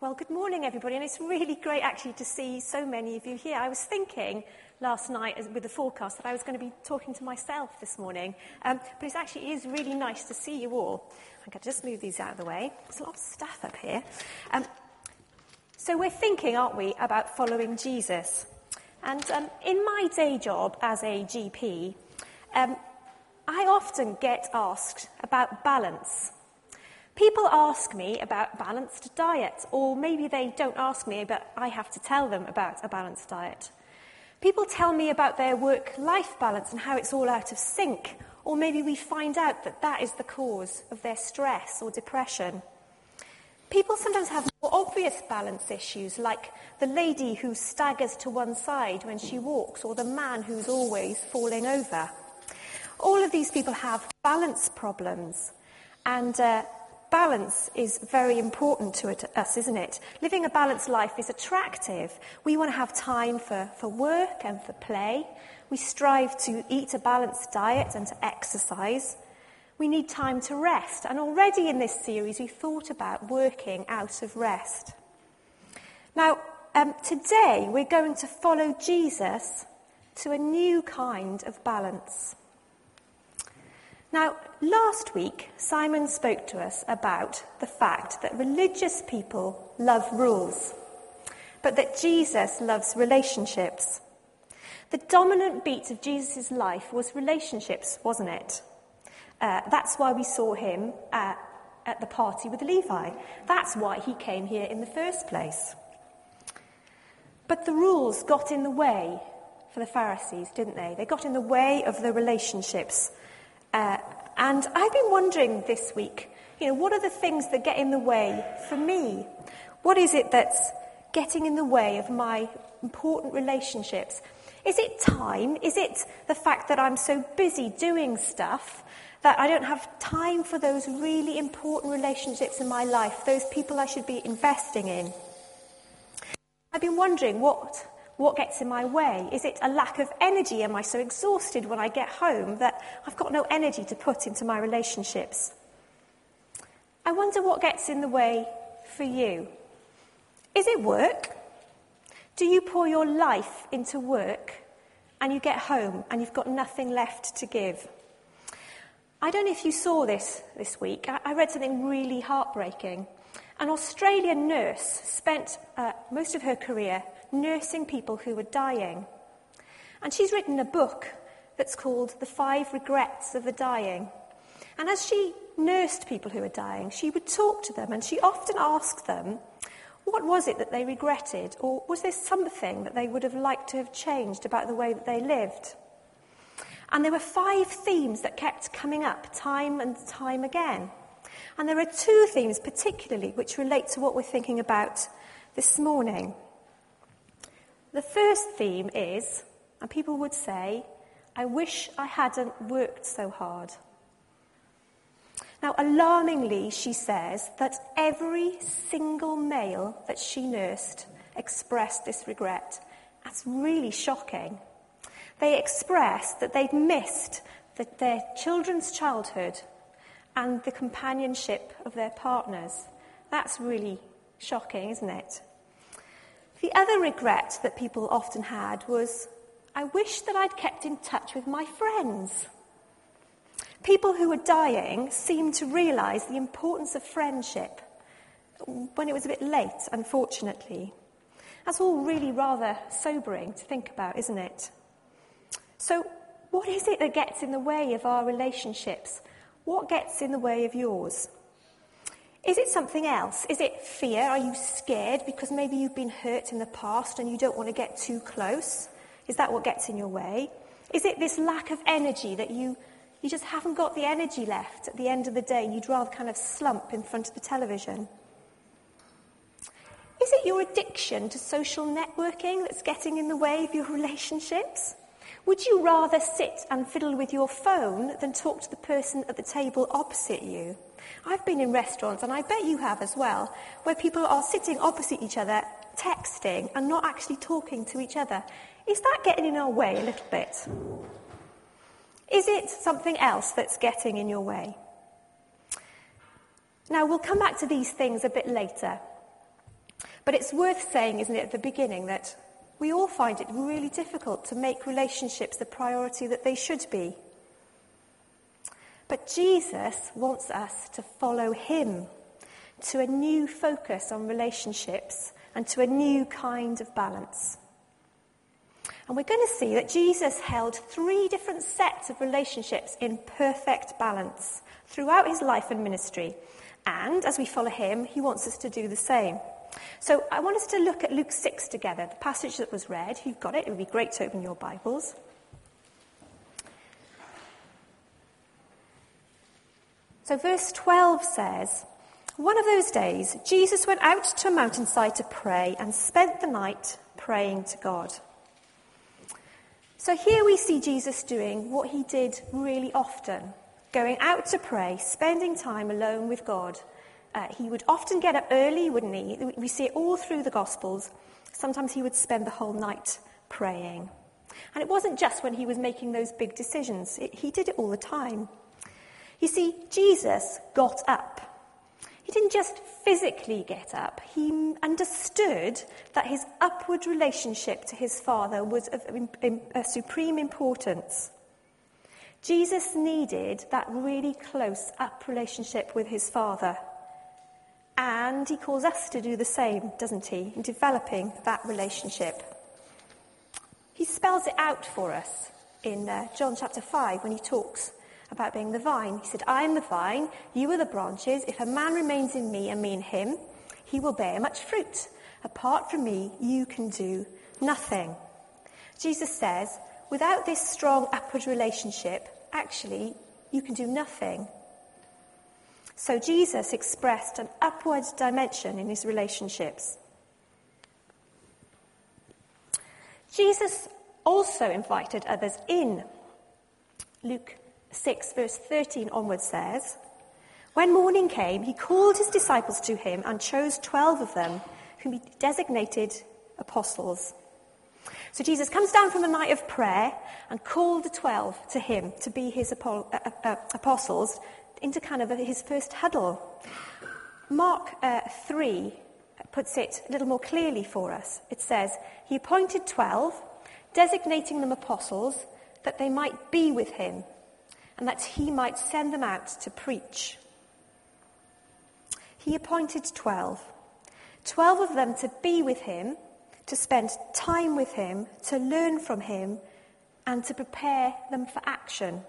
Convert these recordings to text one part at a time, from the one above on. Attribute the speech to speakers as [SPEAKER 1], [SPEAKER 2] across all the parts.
[SPEAKER 1] Well, good morning, everybody, and it's really great actually to see so many of you here. I was thinking last night with the forecast that I was going to be talking to myself this morning, um, but it actually is really nice to see you all. I'm going to just move these out of the way. There's a lot of stuff up here. Um, so we're thinking, aren't we, about following Jesus. And um, in my day job as a GP, um, I often get asked about balance. People ask me about balanced diet, or maybe they don't ask me, but I have to tell them about a balanced diet. People tell me about their work life balance and how it's all out of sync, or maybe we find out that that is the cause of their stress or depression. People sometimes have more obvious balance issues, like the lady who staggers to one side when she walks, or the man who's always falling over. All of these people have balance problems, and uh, balance is very important to us, isn't it? Living a balanced life is attractive. We want to have time for, for work and for play. We strive to eat a balanced diet and to exercise. We need time to rest. And already in this series, we thought about working out of rest. Now, um, today we're going to follow Jesus to a new kind of balance. Now, last week, Simon spoke to us about the fact that religious people love rules, but that Jesus loves relationships. The dominant beat of Jesus' life was relationships, wasn't it? Uh, that's why we saw him at, at the party with Levi. That's why he came here in the first place. But the rules got in the way for the Pharisees, didn't they? They got in the way of the relationships uh, and I've been wondering this week, you know, what are the things that get in the way for me? What is it that's getting in the way of my important relationships? Is it time? Is it the fact that I'm so busy doing stuff that I don't have time for those really important relationships in my life, those people I should be investing in? I've been wondering what what gets in my way? Is it a lack of energy? Am I so exhausted when I get home that I've got no energy to put into my relationships? I wonder what gets in the way for you. Is it work? Do you pour your life into work and you get home and you've got nothing left to give? I don't know if you saw this this week. I, read something really heartbreaking. An Australian nurse spent uh, most of her career nursing people who were dying. And she's written a book that's called The Five Regrets of the Dying. And as she nursed people who were dying, she would talk to them and she often asked them, what was it that they regretted? Or was there something that they would have liked to have changed about the way that they lived? And there were five themes that kept coming up time and time again. And there are two themes particularly which relate to what we're thinking about this morning. The first theme is, and people would say, I wish I hadn't worked so hard. Now, alarmingly, she says that every single male that she nursed expressed this regret. That's really shocking. They expressed that they'd missed the, their children's childhood and the companionship of their partners. That's really shocking, isn't it? The other regret that people often had was, I wish that I'd kept in touch with my friends. People who were dying seemed to realize the importance of friendship when it was a bit late, unfortunately. That's all really rather sobering to think about, isn't it? So, what is it that gets in the way of our relationships? What gets in the way of yours? Is it something else? Is it fear? Are you scared because maybe you've been hurt in the past and you don't want to get too close? Is that what gets in your way? Is it this lack of energy that you, you just haven't got the energy left at the end of the day? and You'd rather kind of slump in front of the television? Is it your addiction to social networking that's getting in the way of your relationships? Would you rather sit and fiddle with your phone than talk to the person at the table opposite you? I've been in restaurants, and I bet you have as well, where people are sitting opposite each other, texting, and not actually talking to each other. Is that getting in our way a little bit? Is it something else that's getting in your way? Now, we'll come back to these things a bit later. But it's worth saying, isn't it, at the beginning, that we all find it really difficult to make relationships the priority that they should be. But Jesus wants us to follow him to a new focus on relationships and to a new kind of balance. And we're going to see that Jesus held three different sets of relationships in perfect balance throughout his life and ministry. And as we follow him, he wants us to do the same. So I want us to look at Luke 6 together, the passage that was read. You've got it, it would be great to open your Bibles. So, verse 12 says, One of those days, Jesus went out to a mountainside to pray and spent the night praying to God. So, here we see Jesus doing what he did really often going out to pray, spending time alone with God. Uh, he would often get up early, wouldn't he? We see it all through the Gospels. Sometimes he would spend the whole night praying. And it wasn't just when he was making those big decisions, it, he did it all the time. You see, Jesus got up. He didn't just physically get up, he understood that his upward relationship to his Father was of supreme importance. Jesus needed that really close up relationship with his Father. And he calls us to do the same, doesn't he, in developing that relationship. He spells it out for us in uh, John chapter 5 when he talks about being the vine. He said, I am the vine, you are the branches. If a man remains in me and me in him, he will bear much fruit. Apart from me, you can do nothing. Jesus says, without this strong upward relationship, actually, you can do nothing. So Jesus expressed an upward dimension in his relationships. Jesus also invited others in. Luke 6, verse 13 onwards says, When morning came, he called his disciples to him and chose 12 of them, whom he designated apostles. So Jesus comes down from a night of prayer and called the 12 to him to be his uh, uh, uh, apostles into kind of his first huddle. Mark uh, 3 puts it a little more clearly for us. It says, He appointed 12, designating them apostles, that they might be with him and that he might send them out to preach. He appointed 12, 12 of them to be with him, to spend time with him, to learn from him, and to prepare them for action.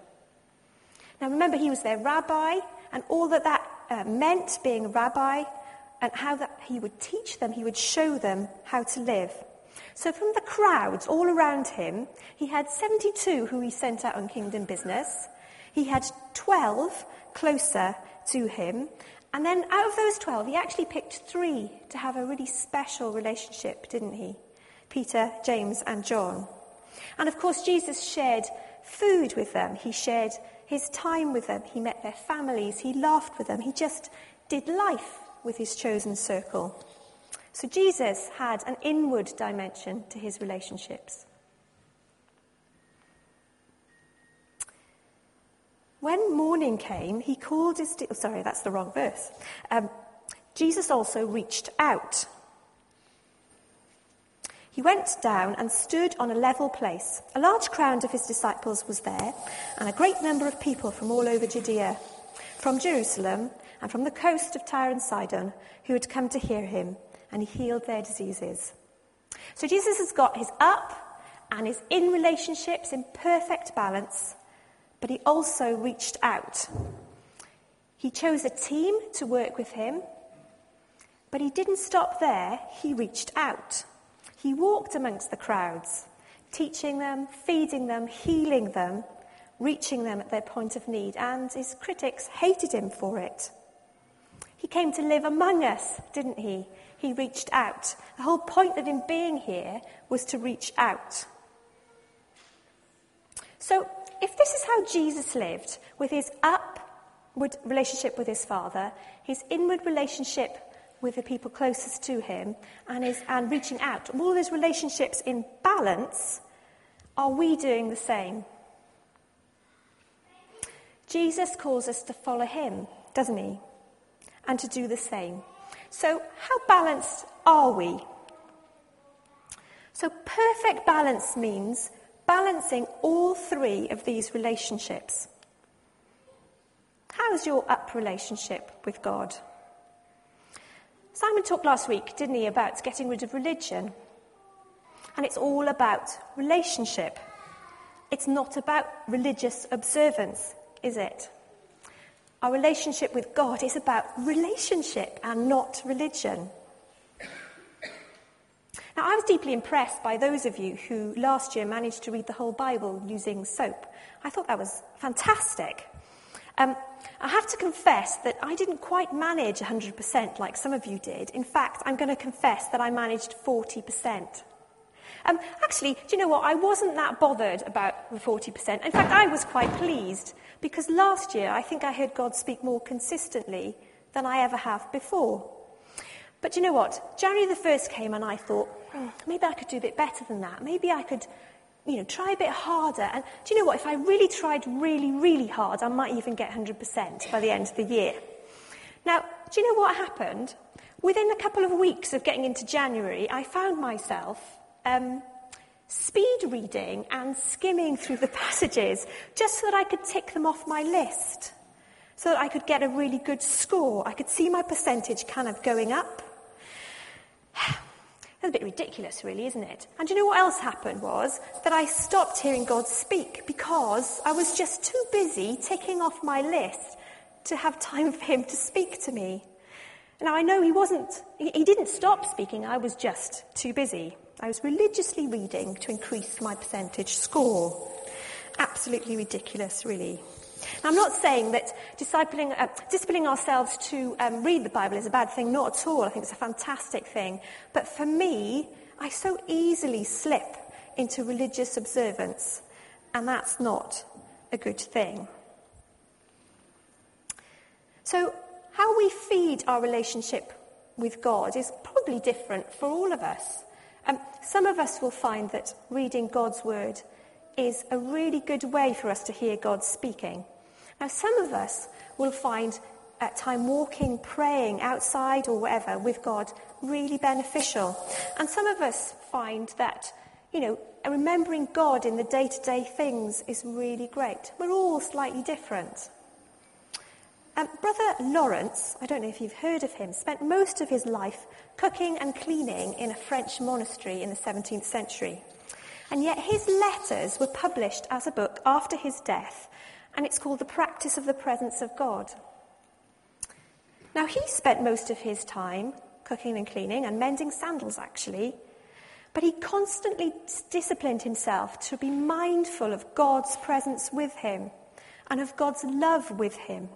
[SPEAKER 1] Now remember, he was their rabbi, and all that that uh, meant being a rabbi, and how that he would teach them, he would show them how to live. So, from the crowds all around him, he had 72 who he sent out on kingdom business, he had 12 closer to him. And then out of those 12, he actually picked three to have a really special relationship, didn't he? Peter, James, and John. And of course, Jesus shared food with them. He shared his time with them. He met their families. He laughed with them. He just did life with his chosen circle. So Jesus had an inward dimension to his relationships. When morning came, he called his. Di- oh, sorry, that's the wrong verse. Um, Jesus also reached out. He went down and stood on a level place. A large crowd of his disciples was there, and a great number of people from all over Judea, from Jerusalem, and from the coast of Tyre and Sidon, who had come to hear him, and he healed their diseases. So Jesus has got his up and his in relationships in perfect balance but he also reached out. He chose a team to work with him, but he didn't stop there. He reached out. He walked amongst the crowds, teaching them, feeding them, healing them, reaching them at their point of need, and his critics hated him for it. He came to live among us, didn't he? He reached out. The whole point of him being here was to reach out. So, if this is how Jesus lived, with his upward relationship with his Father, his inward relationship with the people closest to him, and, his, and reaching out, all those relationships in balance, are we doing the same? Jesus calls us to follow him, doesn't he? And to do the same. So, how balanced are we? So, perfect balance means balancing all three of these relationships. How's your up relationship with God? Simon talked last week, didn't he, about getting rid of religion. And it's all about relationship. It's not about religious observance, is it? Our relationship with God is about relationship and not religion. Now, I was deeply impressed by those of you who last year managed to read the whole Bible using soap. I thought that was fantastic. Um, I have to confess that I didn't quite manage 100% like some of you did. In fact, I'm going to confess that I managed 40%. Um, actually, do you know what? I wasn't that bothered about the 40%. In fact, I was quite pleased because last year I think I heard God speak more consistently than I ever have before. But you know what? January the 1st came and I thought, hmm, maybe I could do a bit better than that. Maybe I could, you know, try a bit harder. And do you know what? If I really tried really, really hard, I might even get 100% by the end of the year. Now, do you know what happened? Within a couple of weeks of getting into January, I found myself um, speed reading and skimming through the passages just so that I could tick them off my list, so that I could get a really good score. I could see my percentage kind of going up. That's a bit ridiculous, really, isn't it? And you know what else happened was that I stopped hearing God speak because I was just too busy ticking off my list to have time for Him to speak to me. Now, I know He wasn't, He didn't stop speaking, I was just too busy. I was religiously reading to increase my percentage score. Absolutely ridiculous, really. Now, I'm not saying that discipling, uh, disciplining ourselves to um, read the Bible is a bad thing, not at all. I think it's a fantastic thing. But for me, I so easily slip into religious observance, and that's not a good thing. So, how we feed our relationship with God is probably different for all of us. Um, some of us will find that reading God's word is a really good way for us to hear God speaking. Now, some of us will find at time walking, praying outside or whatever with God really beneficial. And some of us find that, you know, remembering God in the day to day things is really great. We're all slightly different. Um, Brother Lawrence, I don't know if you've heard of him, spent most of his life cooking and cleaning in a French monastery in the 17th century. And yet his letters were published as a book after his death, and it's called The Practice of the Presence of God. Now, he spent most of his time cooking and cleaning and mending sandals, actually, but he constantly disciplined himself to be mindful of God's presence with him and of God's love with him.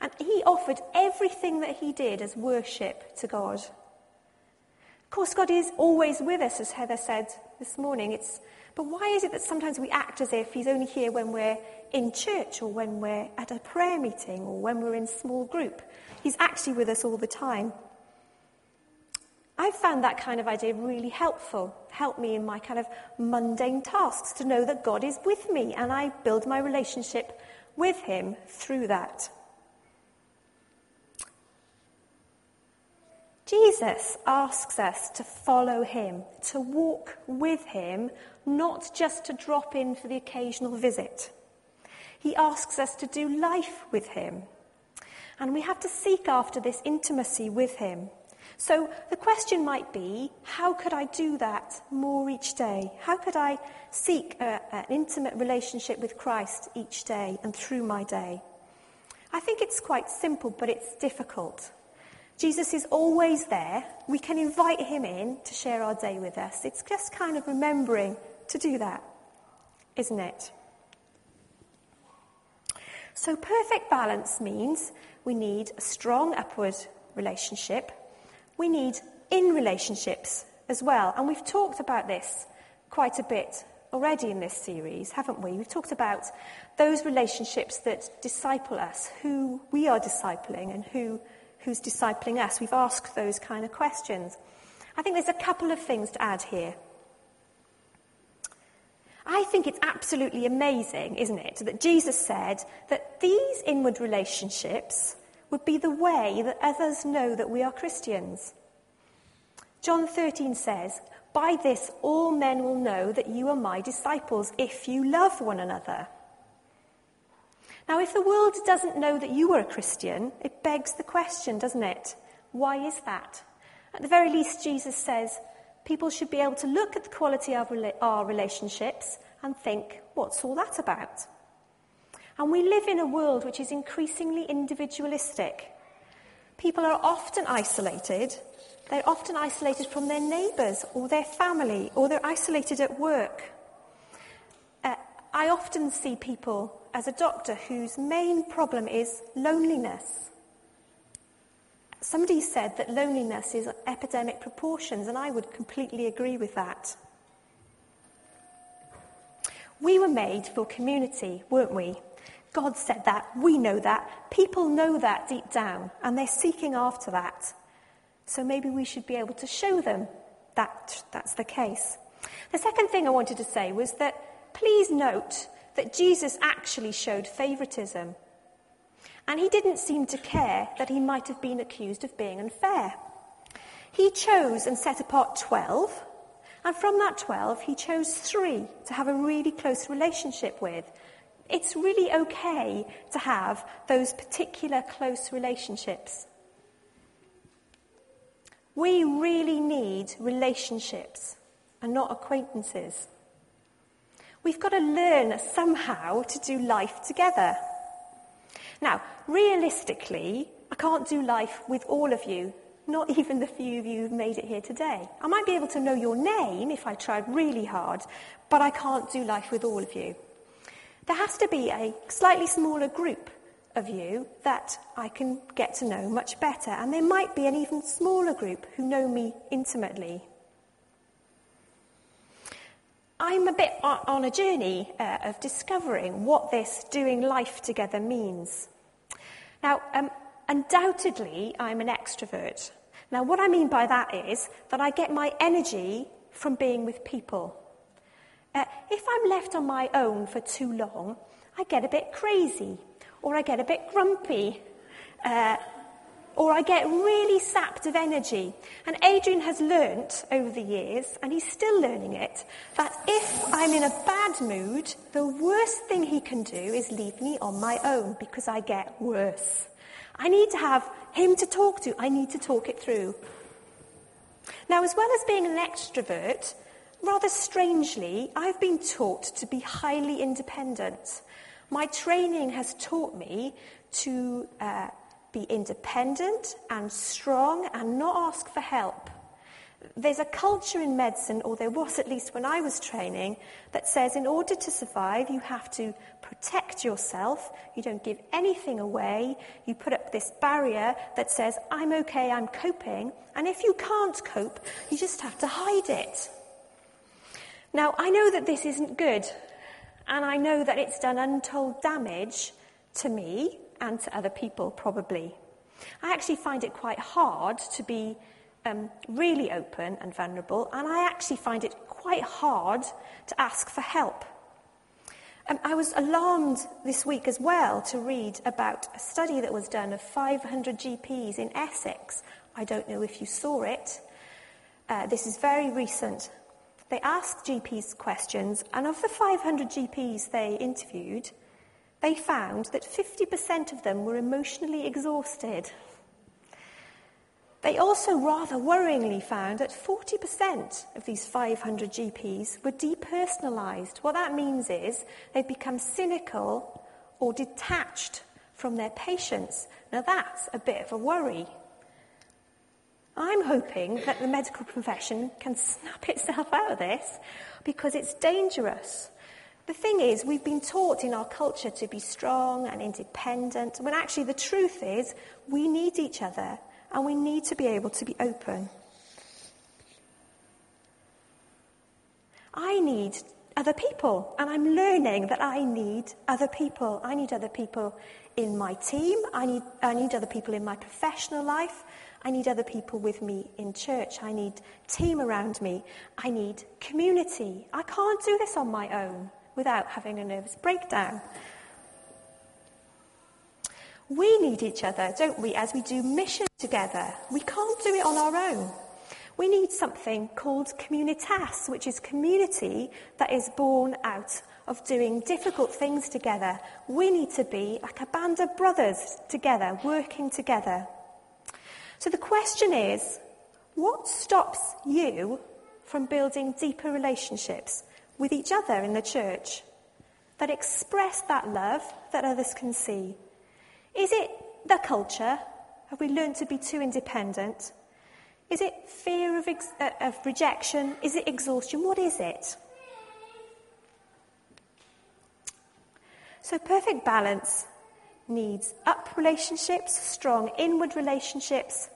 [SPEAKER 1] And he offered everything that he did as worship to God. Of course, God is always with us, as Heather said this morning. It's, but why is it that sometimes we act as if he's only here when we're in church or when we're at a prayer meeting or when we're in small group? He's actually with us all the time. I've found that kind of idea really helpful, help me in my kind of mundane tasks to know that God is with me and I build my relationship with him through that. Jesus asks us to follow him, to walk with him, not just to drop in for the occasional visit. He asks us to do life with him. And we have to seek after this intimacy with him. So the question might be how could I do that more each day? How could I seek a, an intimate relationship with Christ each day and through my day? I think it's quite simple, but it's difficult. Jesus is always there. We can invite him in to share our day with us. It's just kind of remembering to do that, isn't it? So, perfect balance means we need a strong upward relationship. We need in relationships as well. And we've talked about this quite a bit already in this series, haven't we? We've talked about those relationships that disciple us, who we are discipling, and who who's discipling us. We've asked those kind of questions. I think there's a couple of things to add here. I think it's absolutely amazing, isn't it, that Jesus said that these inward relationships would be the way that others know that we are Christians. John 13 says, By this all men will know that you are my disciples if you love one another. Now, if the world doesn't know that you are a Christian, it begs the question, doesn't it? Why is that? At the very least, Jesus says people should be able to look at the quality of our relationships and think, what's all that about? And we live in a world which is increasingly individualistic. People are often isolated. They're often isolated from their neighbours or their family, or they're isolated at work. Uh, I often see people as a doctor whose main problem is loneliness. Somebody said that loneliness is epidemic proportions, and I would completely agree with that. We were made for community, weren't we? God said that. We know that. People know that deep down, and they're seeking after that. So maybe we should be able to show them that that's the case. The second thing I wanted to say was that please note that Jesus actually showed favoritism. And he didn't seem to care that he might have been accused of being unfair. He chose and set apart 12, and from that 12, he chose three to have a really close relationship with. It's really okay to have those particular close relationships. We really need relationships and not acquaintances. We've got to learn somehow to do life together. Now, realistically, I can't do life with all of you, not even the few of you who've made it here today. I might be able to know your name if I tried really hard, but I can't do life with all of you. There has to be a slightly smaller group of you that I can get to know much better, and there might be an even smaller group who know me intimately. I'm a bit on a journey uh, of discovering what this doing life together means. Now, um, undoubtedly, I'm an extrovert. Now, what I mean by that is that I get my energy from being with people. Uh, if I'm left on my own for too long, I get a bit crazy, or I get a bit grumpy, uh, or I get really sapped of energy. And Adrian has learnt over the years, and he's still learning it, that if I'm in a bad mood, the worst thing he can do is leave me on my own because I get worse. I need to have him to talk to. I need to talk it through. Now, as well as being an extrovert, rather strangely, I've been taught to be highly independent. My training has taught me to uh, be independent and strong and not ask for help. There's a culture in medicine, or there was at least when I was training, that says in order to survive, you have to protect yourself, you don't give anything away, you put up this barrier that says, I'm okay, I'm coping, and if you can't cope, you just have to hide it. Now, I know that this isn't good, and I know that it's done untold damage to me and to other people, probably. I actually find it quite hard to be um, really open and vulnerable, and I actually find it quite hard to ask for help. Um, I was alarmed this week as well to read about a study that was done of 500 GPs in Essex. I don't know if you saw it. Uh, this is very recent. They asked GPs questions, and of the 500 GPs they interviewed, they found that 50% of them were emotionally exhausted. They also rather worryingly found that 40% of these 500 GPs were depersonalized. What that means is they've become cynical or detached from their patients. Now that's a bit of a worry. I'm hoping that the medical profession can snap itself out of this because it's dangerous. The thing is, we've been taught in our culture to be strong and independent, when actually the truth is we need each other and we need to be able to be open. I need other people, and I'm learning that I need other people. I need other people in my team, I need, I need other people in my professional life, I need other people with me in church, I need team around me, I need community. I can't do this on my own without having a nervous breakdown. We need each other, don't we, as we do mission together. We can't do it on our own. We need something called communitas, which is community that is born out of doing difficult things together. We need to be like a band of brothers together, working together. So the question is what stops you from building deeper relationships with each other in the church that express that love that others can see? Is it the culture? Have we learned to be too independent? Is it fear of, ex- uh, of rejection? Is it exhaustion? What is it? So, perfect balance needs up relationships, strong inward relationships,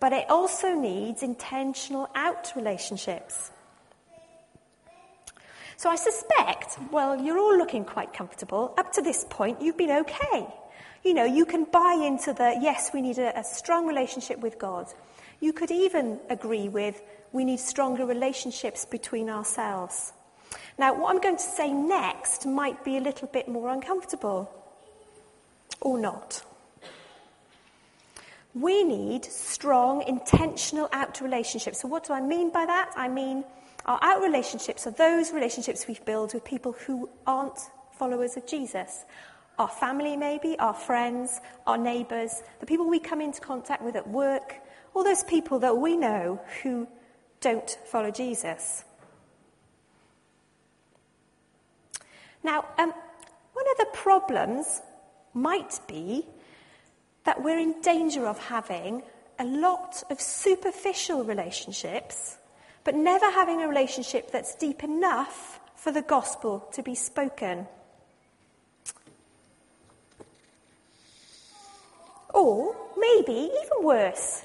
[SPEAKER 1] but it also needs intentional out relationships. So I suspect, well, you're all looking quite comfortable. Up to this point, you've been okay. You know, you can buy into the, yes, we need a, a strong relationship with God. You could even agree with, we need stronger relationships between ourselves. Now, what I'm going to say next might be a little bit more uncomfortable. Or not. We need strong, intentional out relationships. So, what do I mean by that? I mean, our out relationships are those relationships we build with people who aren't followers of Jesus. Our family, maybe, our friends, our neighbours, the people we come into contact with at work, all those people that we know who don't follow Jesus. Now, um, one of the problems might be that we're in danger of having a lot of superficial relationships, but never having a relationship that's deep enough for the gospel to be spoken. Or maybe even worse,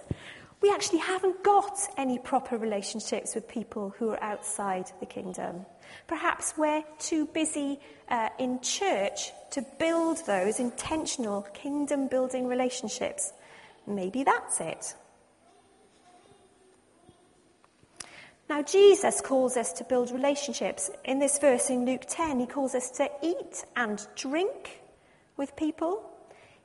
[SPEAKER 1] we actually haven't got any proper relationships with people who are outside the kingdom. Perhaps we're too busy uh, in church to build those intentional kingdom building relationships. Maybe that's it. Now, Jesus calls us to build relationships. In this verse in Luke 10, he calls us to eat and drink with people.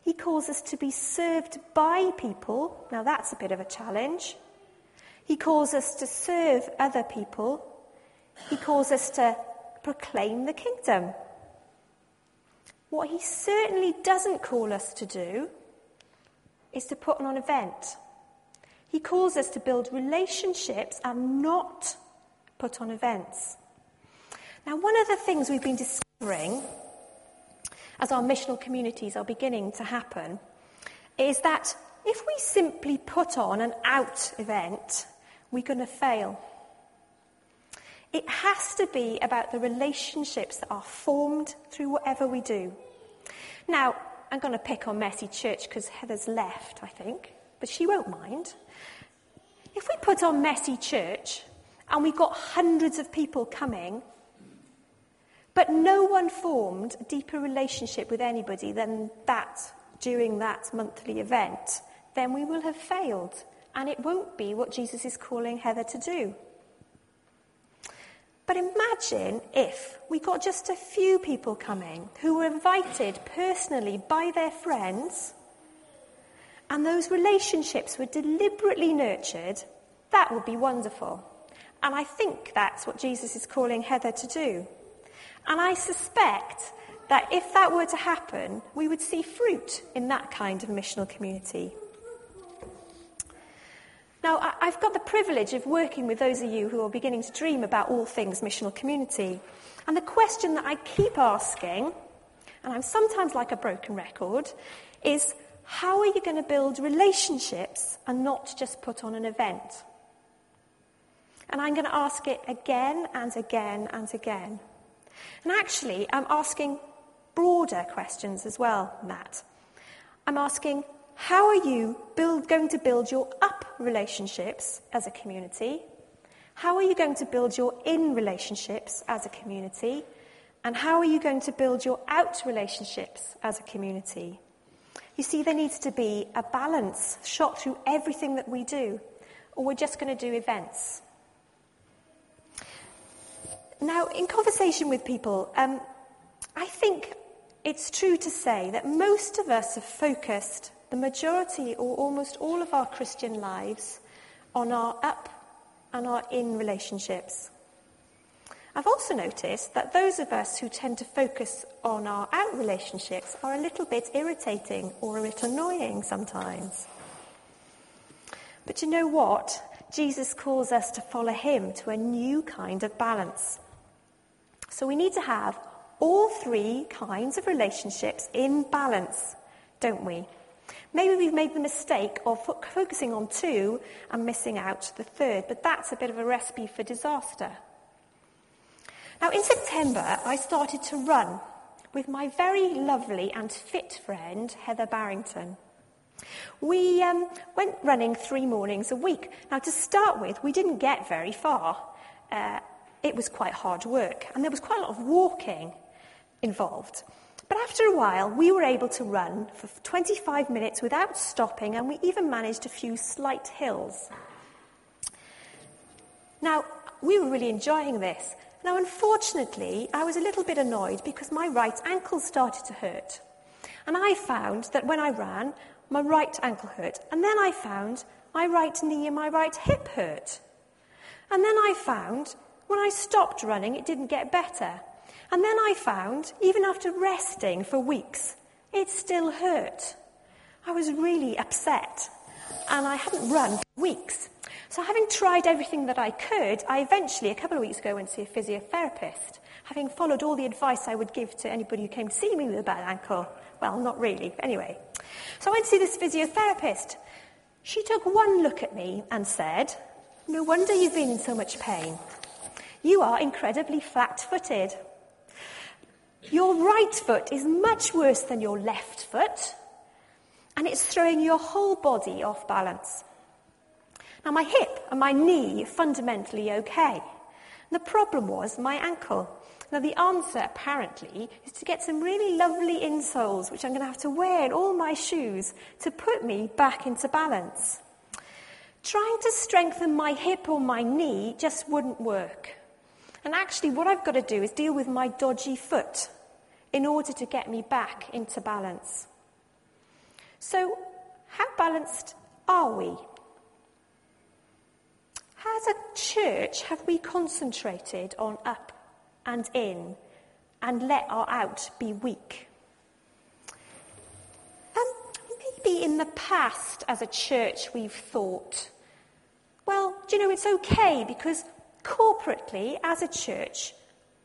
[SPEAKER 1] He calls us to be served by people. Now, that's a bit of a challenge. He calls us to serve other people. He calls us to proclaim the kingdom. What he certainly doesn't call us to do is to put on an event. He calls us to build relationships and not put on events. Now, one of the things we've been discovering as our missional communities are beginning to happen is that if we simply put on an out event, we're going to fail. It has to be about the relationships that are formed through whatever we do. Now, I'm going to pick on Messy Church because Heather's left, I think, but she won't mind. If we put on Messy Church and we got hundreds of people coming, but no one formed a deeper relationship with anybody than that during that monthly event, then we will have failed. And it won't be what Jesus is calling Heather to do. But imagine if we got just a few people coming who were invited personally by their friends and those relationships were deliberately nurtured, that would be wonderful. And I think that's what Jesus is calling Heather to do. And I suspect that if that were to happen, we would see fruit in that kind of missional community. Now, I've got the privilege of working with those of you who are beginning to dream about all things missional community. And the question that I keep asking, and I'm sometimes like a broken record, is how are you going to build relationships and not just put on an event? And I'm going to ask it again and again and again. And actually, I'm asking broader questions as well, Matt. I'm asking, how are you build, going to build your up relationships as a community? How are you going to build your in relationships as a community? And how are you going to build your out relationships as a community? You see, there needs to be a balance shot through everything that we do, or we're just going to do events. Now, in conversation with people, um, I think it's true to say that most of us have focused the majority or almost all of our Christian lives on our up and our in relationships. I've also noticed that those of us who tend to focus on our out relationships are a little bit irritating or a bit annoying sometimes. But you know what? Jesus calls us to follow him to a new kind of balance. So we need to have all three kinds of relationships in balance, don't we? Maybe we've made the mistake of fo- focusing on two and missing out the third, but that's a bit of a recipe for disaster. Now, in September, I started to run with my very lovely and fit friend, Heather Barrington. We um, went running three mornings a week. Now, to start with, we didn't get very far. Uh, it was quite hard work, and there was quite a lot of walking involved. But after a while, we were able to run for 25 minutes without stopping, and we even managed a few slight hills. Now, we were really enjoying this. Now, unfortunately, I was a little bit annoyed because my right ankle started to hurt. And I found that when I ran, my right ankle hurt. And then I found my right knee and my right hip hurt. And then I found when I stopped running, it didn't get better. And then I found, even after resting for weeks, it still hurt. I was really upset. And I hadn't run for weeks. So, having tried everything that I could, I eventually, a couple of weeks ago, went to see a physiotherapist, having followed all the advice I would give to anybody who came to see me with a bad ankle. Well, not really, anyway. So, I went to see this physiotherapist. She took one look at me and said, No wonder you've been in so much pain. You are incredibly flat footed. Your right foot is much worse than your left foot, and it's throwing your whole body off balance. Now, my hip and my knee are fundamentally okay. The problem was my ankle. Now, the answer apparently is to get some really lovely insoles, which I'm going to have to wear in all my shoes to put me back into balance. Trying to strengthen my hip or my knee just wouldn't work. And actually, what I've got to do is deal with my dodgy foot in order to get me back into balance. So, how balanced are we? As a church, have we concentrated on up and in and let our out be weak? Um, maybe in the past, as a church, we've thought, well, do you know, it's okay because corporately, as a church,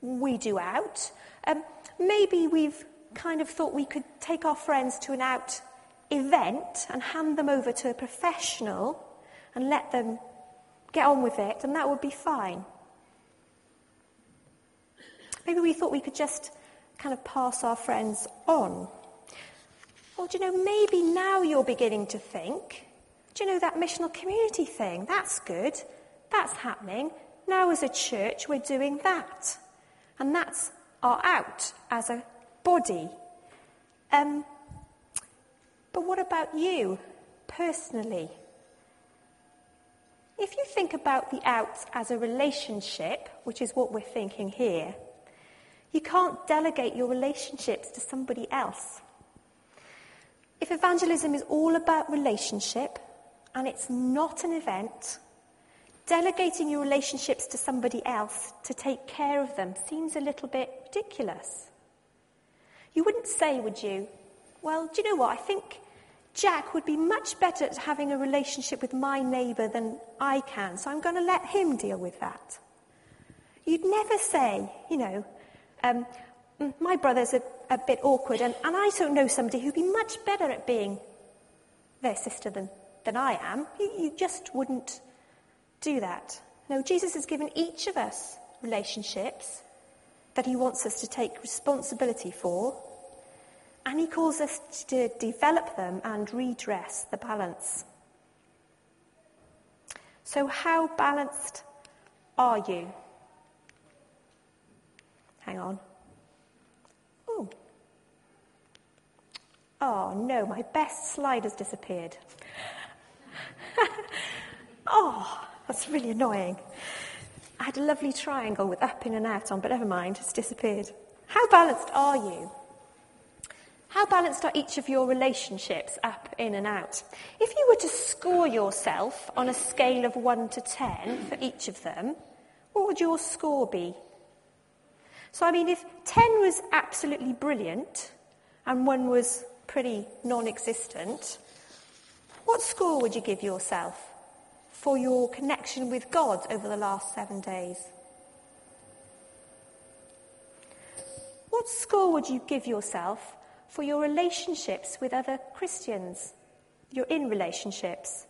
[SPEAKER 1] we do out. Um, maybe we've kind of thought we could take our friends to an out event and hand them over to a professional and let them get on with it, and that would be fine. Maybe we thought we could just kind of pass our friends on. Or, do you know, maybe now you're beginning to think, do you know that missional community thing? That's good. That's happening. Now, as a church, we're doing that. And that's our out as a body. Um, but what about you personally? If you think about the out as a relationship, which is what we're thinking here, you can't delegate your relationships to somebody else. If evangelism is all about relationship and it's not an event, delegating your relationships to somebody else to take care of them seems a little bit ridiculous. You wouldn't say, would you? Well, do you know what? I think Jack would be much better at having a relationship with my neighbour than I can, so I'm going to let him deal with that. You'd never say, you know, um, my brother's a, a bit awkward and, and I don't know somebody who'd be much better at being their sister than, than I am. You, you just wouldn't do that. No, Jesus has given each of us relationships that he wants us to take responsibility for and he calls us to develop them and redress the balance. So, how balanced are you? Hang on. Oh. Oh no, my best slide has disappeared. oh, that's really annoying. I had a lovely triangle with up in and out on, but never mind, it's disappeared. How balanced are you? How balanced are each of your relationships up, in, and out? If you were to score yourself on a scale of 1 to 10 for each of them, what would your score be? So, I mean, if 10 was absolutely brilliant and 1 was pretty non existent, what score would you give yourself for your connection with God over the last seven days? What score would you give yourself for your relationships with other Christians. You're in relationships.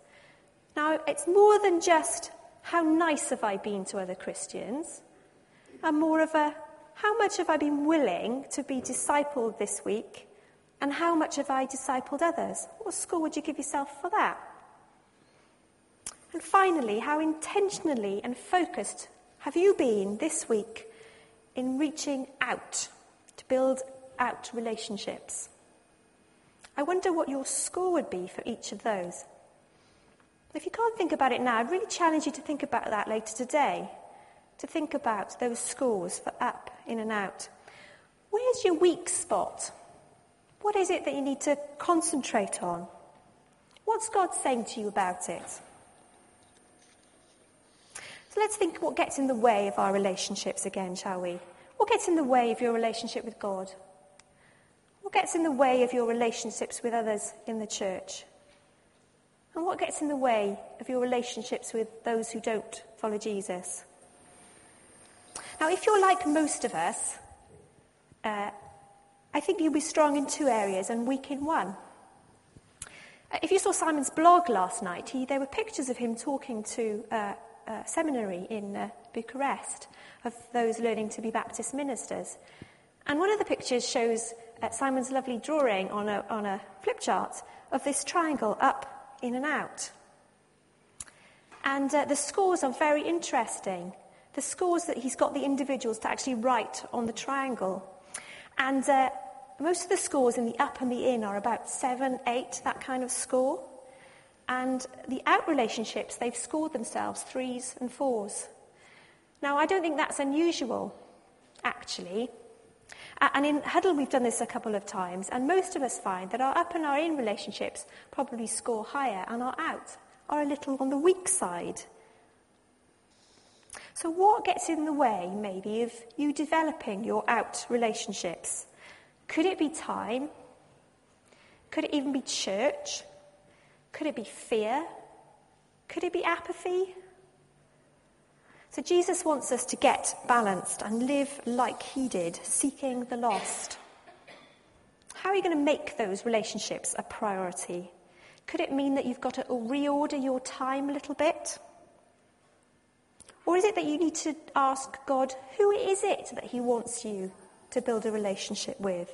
[SPEAKER 1] Now, it's more than just how nice have I been to other Christians, and more of a how much have I been willing to be discipled this week, and how much have I discipled others? What score would you give yourself for that? And finally, how intentionally and focused have you been this week in reaching out to build out relationships. I wonder what your score would be for each of those. If you can't think about it now, I'd really challenge you to think about that later today, to think about those scores for up, in, and out. Where's your weak spot? What is it that you need to concentrate on? What's God saying to you about it? So let's think what gets in the way of our relationships again, shall we? What gets in the way of your relationship with God? Gets in the way of your relationships with others in the church? And what gets in the way of your relationships with those who don't follow Jesus? Now, if you're like most of us, uh, I think you'll be strong in two areas and weak in one. Uh, if you saw Simon's blog last night, he, there were pictures of him talking to uh, a seminary in uh, Bucharest of those learning to be Baptist ministers. And one of the pictures shows uh, Simon's lovely drawing on a, on a flip chart of this triangle up, in, and out. And uh, the scores are very interesting. The scores that he's got the individuals to actually write on the triangle. And uh, most of the scores in the up and the in are about seven, eight, that kind of score. And the out relationships, they've scored themselves threes and fours. Now, I don't think that's unusual, actually. And in Huddle, we've done this a couple of times, and most of us find that our up and our in relationships probably score higher, and our out are a little on the weak side. So, what gets in the way, maybe, of you developing your out relationships? Could it be time? Could it even be church? Could it be fear? Could it be apathy? So Jesus wants us to get balanced and live like he did, seeking the lost. How are you going to make those relationships a priority? Could it mean that you've got to reorder your time a little bit? Or is it that you need to ask God, who is it that he wants you to build a relationship with?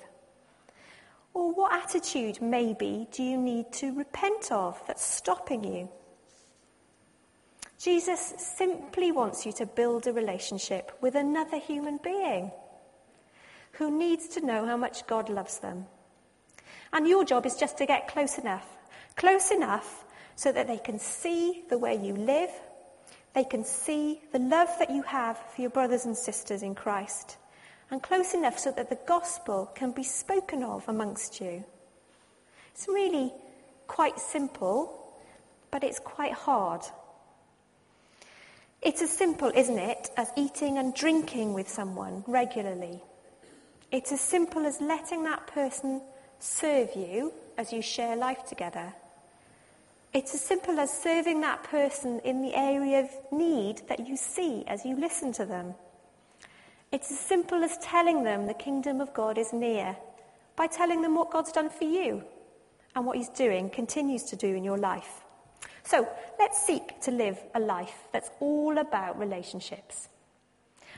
[SPEAKER 1] Or what attitude, maybe, do you need to repent of that's stopping you? Jesus simply wants you to build a relationship with another human being who needs to know how much God loves them. And your job is just to get close enough, close enough so that they can see the way you live, they can see the love that you have for your brothers and sisters in Christ, and close enough so that the gospel can be spoken of amongst you. It's really quite simple, but it's quite hard. It's as simple, isn't it, as eating and drinking with someone regularly. It's as simple as letting that person serve you as you share life together. It's as simple as serving that person in the area of need that you see as you listen to them. It's as simple as telling them the kingdom of God is near by telling them what God's done for you and what He's doing, continues to do in your life. So let's seek to live a life that's all about relationships.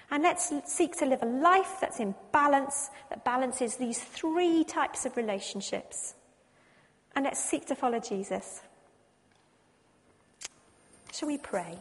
[SPEAKER 1] And let's seek to live a life that's in balance, that balances these three types of relationships. And let's seek to follow Jesus. Shall we pray?